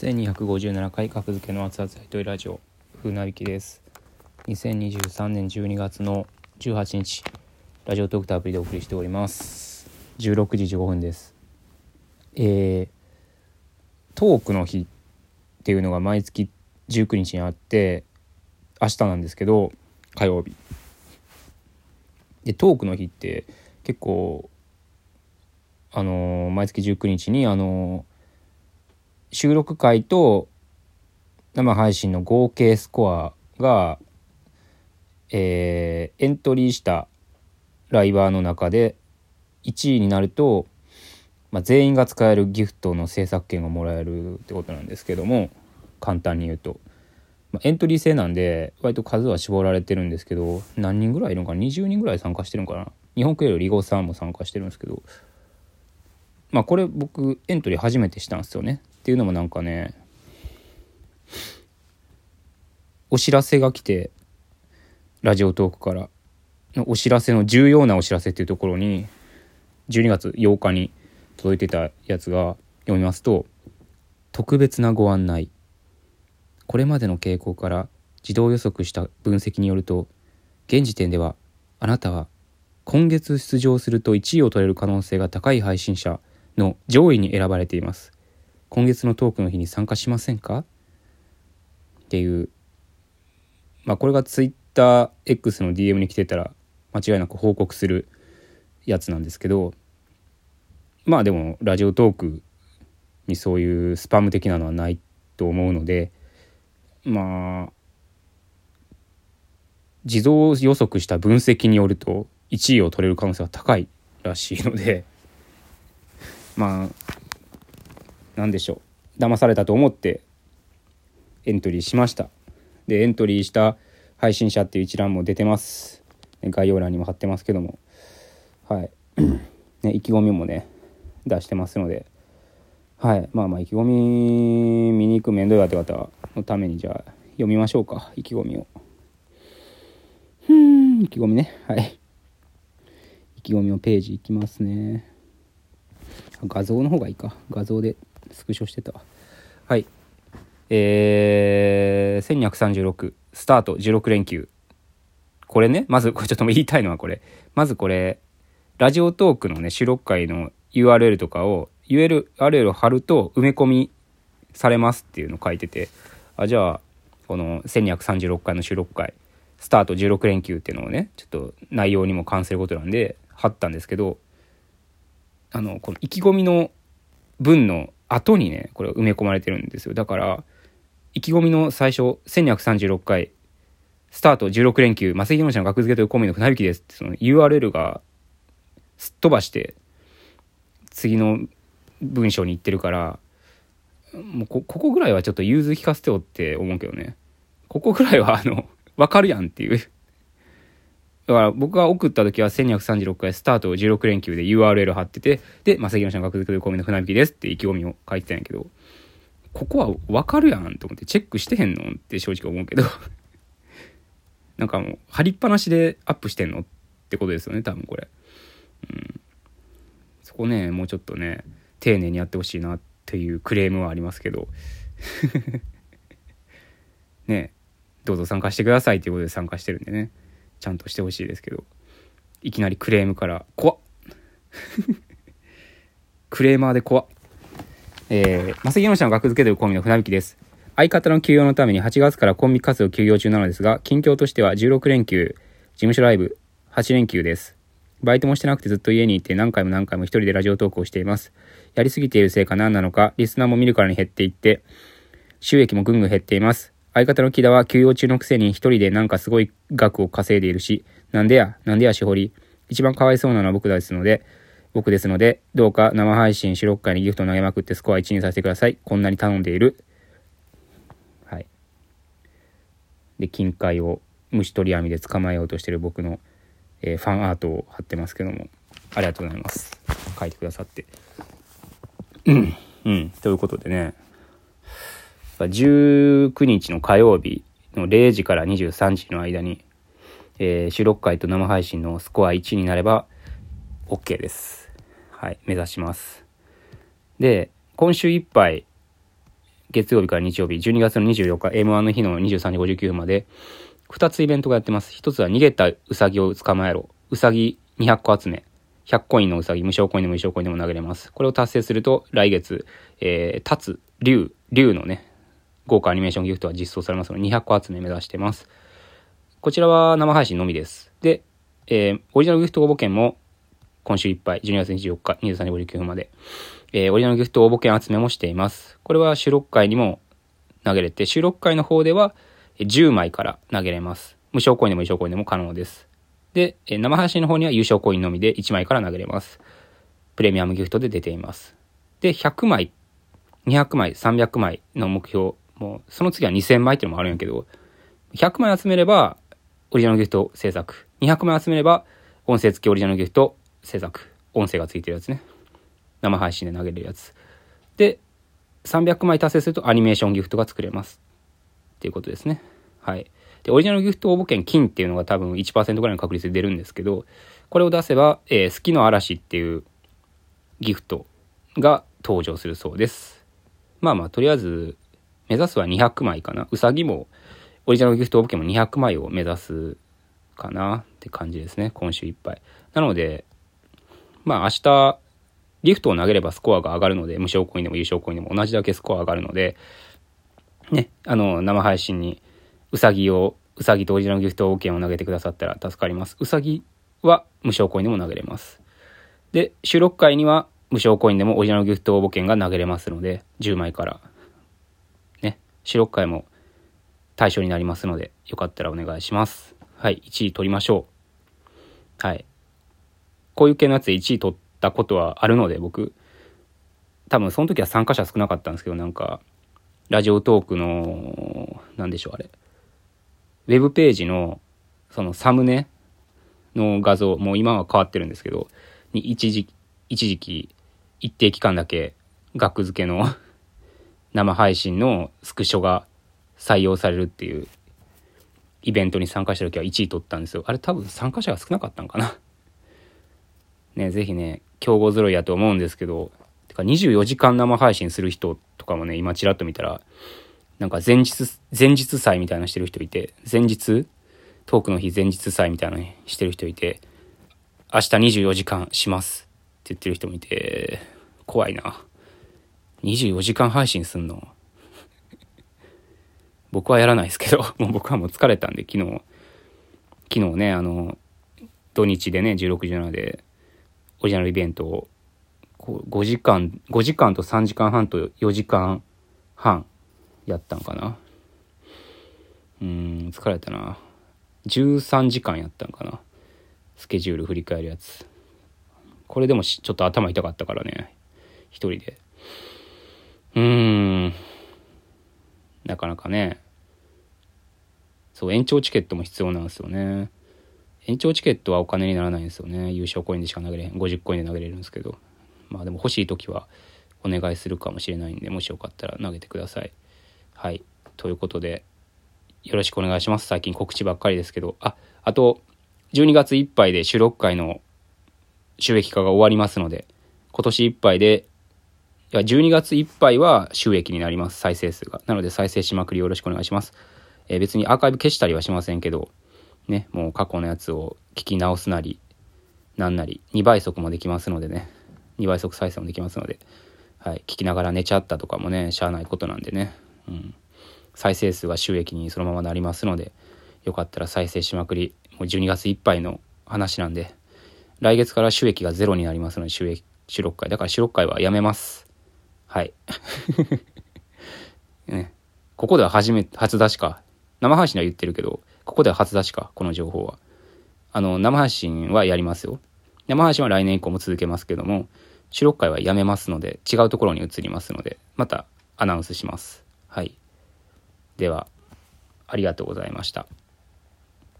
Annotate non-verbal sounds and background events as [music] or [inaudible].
1257回格付けの熱々やりとりラジオ風なびきです。2023年12月の18日ラジオトークとアプリでお送りしております。16時15分です。えー、トークの日っていうのが毎月19日にあって明日なんですけど火曜日。でトークの日って結構あのー毎月19日にあのー収録回と生配信の合計スコアが、えーエントリーしたライバーの中で1位になると、まあ、全員が使えるギフトの制作権がもらえるってことなんですけども簡単に言うと、まあ、エントリー制なんで割と数は絞られてるんですけど何人ぐらいいるのかな？20人ぐらい参加してるのかな？日本クエリゴさんも参加してるんですけど。まあこれ僕エントリー初めてしたんですよね。っていうのもなんかねお知らせが来てラジオトークから。お知らせの重要なお知らせっていうところに12月8日に届いてたやつが読みますと「特別なご案内」これまでの傾向から自動予測した分析によると現時点ではあなたは今月出場すると1位を取れる可能性が高い配信者の上位に選ばれています。今月のトークの日に参加しませんか？っていう。まあこれが TwitterX の DM に来てたら間違いなく報告するやつなんですけど。まあでもラジオトークにそういうスパム的なのはないと思うのでまあ自動予測した分析によると1位を取れる可能性が高いらしいので。まあなんでしょう。騙されたと思ってエントリーしました。でエントリーした配信者っていう一覧も出てます。概要欄にも貼ってますけども。はい。ね意気込みもね出してますので。はい。まあまあ意気込み見に行く面倒いわって方のためにじゃあ読みましょうか。意気込みを。ふーん。意気込みね。はい。意気込みのページいきますね。画像の方がいいか。画像で。スクショしてたはい。えー、1236スタート。16連休。これねまずこれちょっと言いたいのはこれ。まずこれラジオトークのね収録回の URL とかを URL を貼ると埋め込みされますっていうの書いてて。あじゃあこの1236回の収録回スタート。16連休っていうのをねちょっと内容にも関することなんで貼ったんですけどあのこの意気込みの文の後にねこれ埋め込まれてるんですよ。だから意気込みの最初1236回スタート16連休、マセキノ社の学付けというコミの船引きですってその URL がすっ飛ばして次の文章に行ってるからもうこここぐらいはちょっと融通聞かせてよって思うけどね。ここぐらいはあのわかるやんっていう。だから僕が送った時は1236回スタート16連休で URL 貼っててで、マセキノ社の学付けというコミの船引きですって意気込みを書いてたんやけどここはわかるやんと思ってチェックしてへんのって正直思うけど [laughs] なんかもう貼りっぱなしでアップしてんのってことですよね多分これ。うん。そこねもうちょっとね丁寧にやってほしいなっていうクレームはありますけど。[laughs] ねどうぞ参加してくださいということで参加してるんでね。ちゃんとしてほしいですけどいきなりクレームから怖っ [laughs] クレーマーで怖っえー、マセキノ社の学付けというコンビの船引きです。相方の休養のために8月からコンビ活動休業中なのですが、近況としては16連休、事務所ライブ、8連休です。バイトもしてなくてずっと家にいて何回も何回も一人でラジオトークをしています。やりすぎているせいか何なのか、リスナーも見るからに減っていって、収益もぐんぐん減っています。相方の木田は休養中のくせに一人でなんかすごい額を稼いでいるし、なんでや、なんでやしほり。一番かわいそうなのは僕ですので、僕ですので、どうか生配信、収録会にギフト投げまくってスコア1にさせてください。こんなに頼んでいる。はい。で、金塊を虫取り網で捕まえようとしてる僕の、えーファンアートを貼ってますけども、ありがとうございます。書いてくださって。うん。ということでね、19日の火曜日の0時から23時の間に、えー収録会と生配信のスコア1になれば OK です。はい、目指します。で、今週いっぱい月曜日から日曜日、12月の24日、M1 の日の23時59分まで、2つイベントがやってます。1つは逃げたウサギを捕まえろ。ウサギ200個集め。100コインのウサギ、無償コインでも無償コインでも投げれます。これを達成すると、来月、えー、立つ、竜、竜のね、豪華アニメーションギフトは実装されますので、200個集め目指してます。こちらは生配信のみです。で、えー、オリジナルギフト応募券も今週いっぱい、12月24日、23時59分まで、えー、オリジナルギフト応募券集めもしています。これは収録会にも投げれて、収録会の方では10枚から投げれます。無償コインでも無償コインでも可能です。で、えー、生配信の方には優勝コインのみで1枚から投げれます。プレミアムギフトで出ています。で、100枚、200枚、300枚の目標、もうその次は2000枚っていうのもあるんやけど、100枚集めればオリジナルギフト制作。200枚集めれば音声付きオリジナルギフト制作。音声がついてるやつね。生配信で投げれるやつ。で、300枚達成するとアニメーションギフトが作れます。っていうことですね。はい。で、オリジナルギフト応募券金っていうのが多分1%ぐらいの確率で出るんですけど、これを出せば、えー、好きの嵐っていうギフトが登場するそうです。まあまあ、とりあえず、目指すは200枚かな。うさぎも、オリジナルギフト応募券も200枚を目指すかなって感じですね。今週いっぱい。なので、まあ明日、ギフトを投げればスコアが上がるので、無償コインでも優勝コインでも同じだけスコア上がるので、ね、あの、生配信にうさぎを、うさぎとオリジナルギフト券を投げてくださったら助かります。うさぎは無償コインでも投げれます。で、収録会には無償コインでもオリジナルギフト応募券が投げれますので、10枚から。ね、収録会も対象になりますので、よかったらお願いします。はい、1位取りましょう。はい。こういう系のやつで1位取ったことはあるので、僕、多分その時は参加者少なかったんですけど、なんか、ラジオトークの、なんでしょう、あれ。ウェブページの、そのサムネの画像、もう今は変わってるんですけど、に一時、一時期、一定期間だけ、額付けの生配信のスクショが採用されるっていうイベントに参加した時は1位取ったんですよ。あれ多分参加者が少なかったんかな。ね、ぜひね、競合揃いやと思うんですけど、てか24時間生配信する人とかもね、今ちらっと見たら、なんか前日、前日祭みたいなしてる人いて、前日トークの日前日祭みたいなのしてる人いて、明日24時間しますって言ってる人もいて、怖いな。24時間配信すんの？[laughs] 僕はやらないですけど、[laughs] もう僕はもう疲れたんで、昨日、昨日ね、あの、土日でね、16時7で、オリジナルイベントを、5時間、5時間と3時間半と4時間半やったんかな？うん、疲れたな。13時間やったんかな？スケジュール振り返るやつ。これでもちょっと頭痛かったからね。一人で。うーん。なかなかね。そう、延長チケットも必要なんですよね。延長チケットはお金にならないんですよね。優勝コインでしか投げれへん。50コインで投げれるんですけど。まあでも欲しい時はお願いするかもしれないんで、もしよかったら投げてください。はい。ということで、よろしくお願いします。最近告知ばっかりですけど。あ、あと、12月いっぱいで収録会の収益化が終わりますので、今年いっぱいでや、12月いっぱいは収益になります、再生数が。なので再生しまくりよろしくお願いします。えー、別にアーカイブ消したりはしませんけど、ね、もう過去のやつを聞き直すなり、なんなり、2倍速もできますのでね、2倍速再生もできますので、はい、聞きながら寝ちゃったとかもね、しゃあないことなんでね、うん。再生数は収益にそのままなりますので、よかったら再生しまくり、もう12月いっぱいの話なんで、来月から収益がゼロになりますので、収益、収録会。だから収録会はやめます。はい。[laughs] ね、ここでは初め、初出しか。生配信は言ってるけど、ここでは初出しか、この情報は。あの、生配信はやりますよ。生配信は来年以降も続けますけども、収録会はやめますので、違うところに移りますので、またアナウンスします。はい。では、ありがとうございました。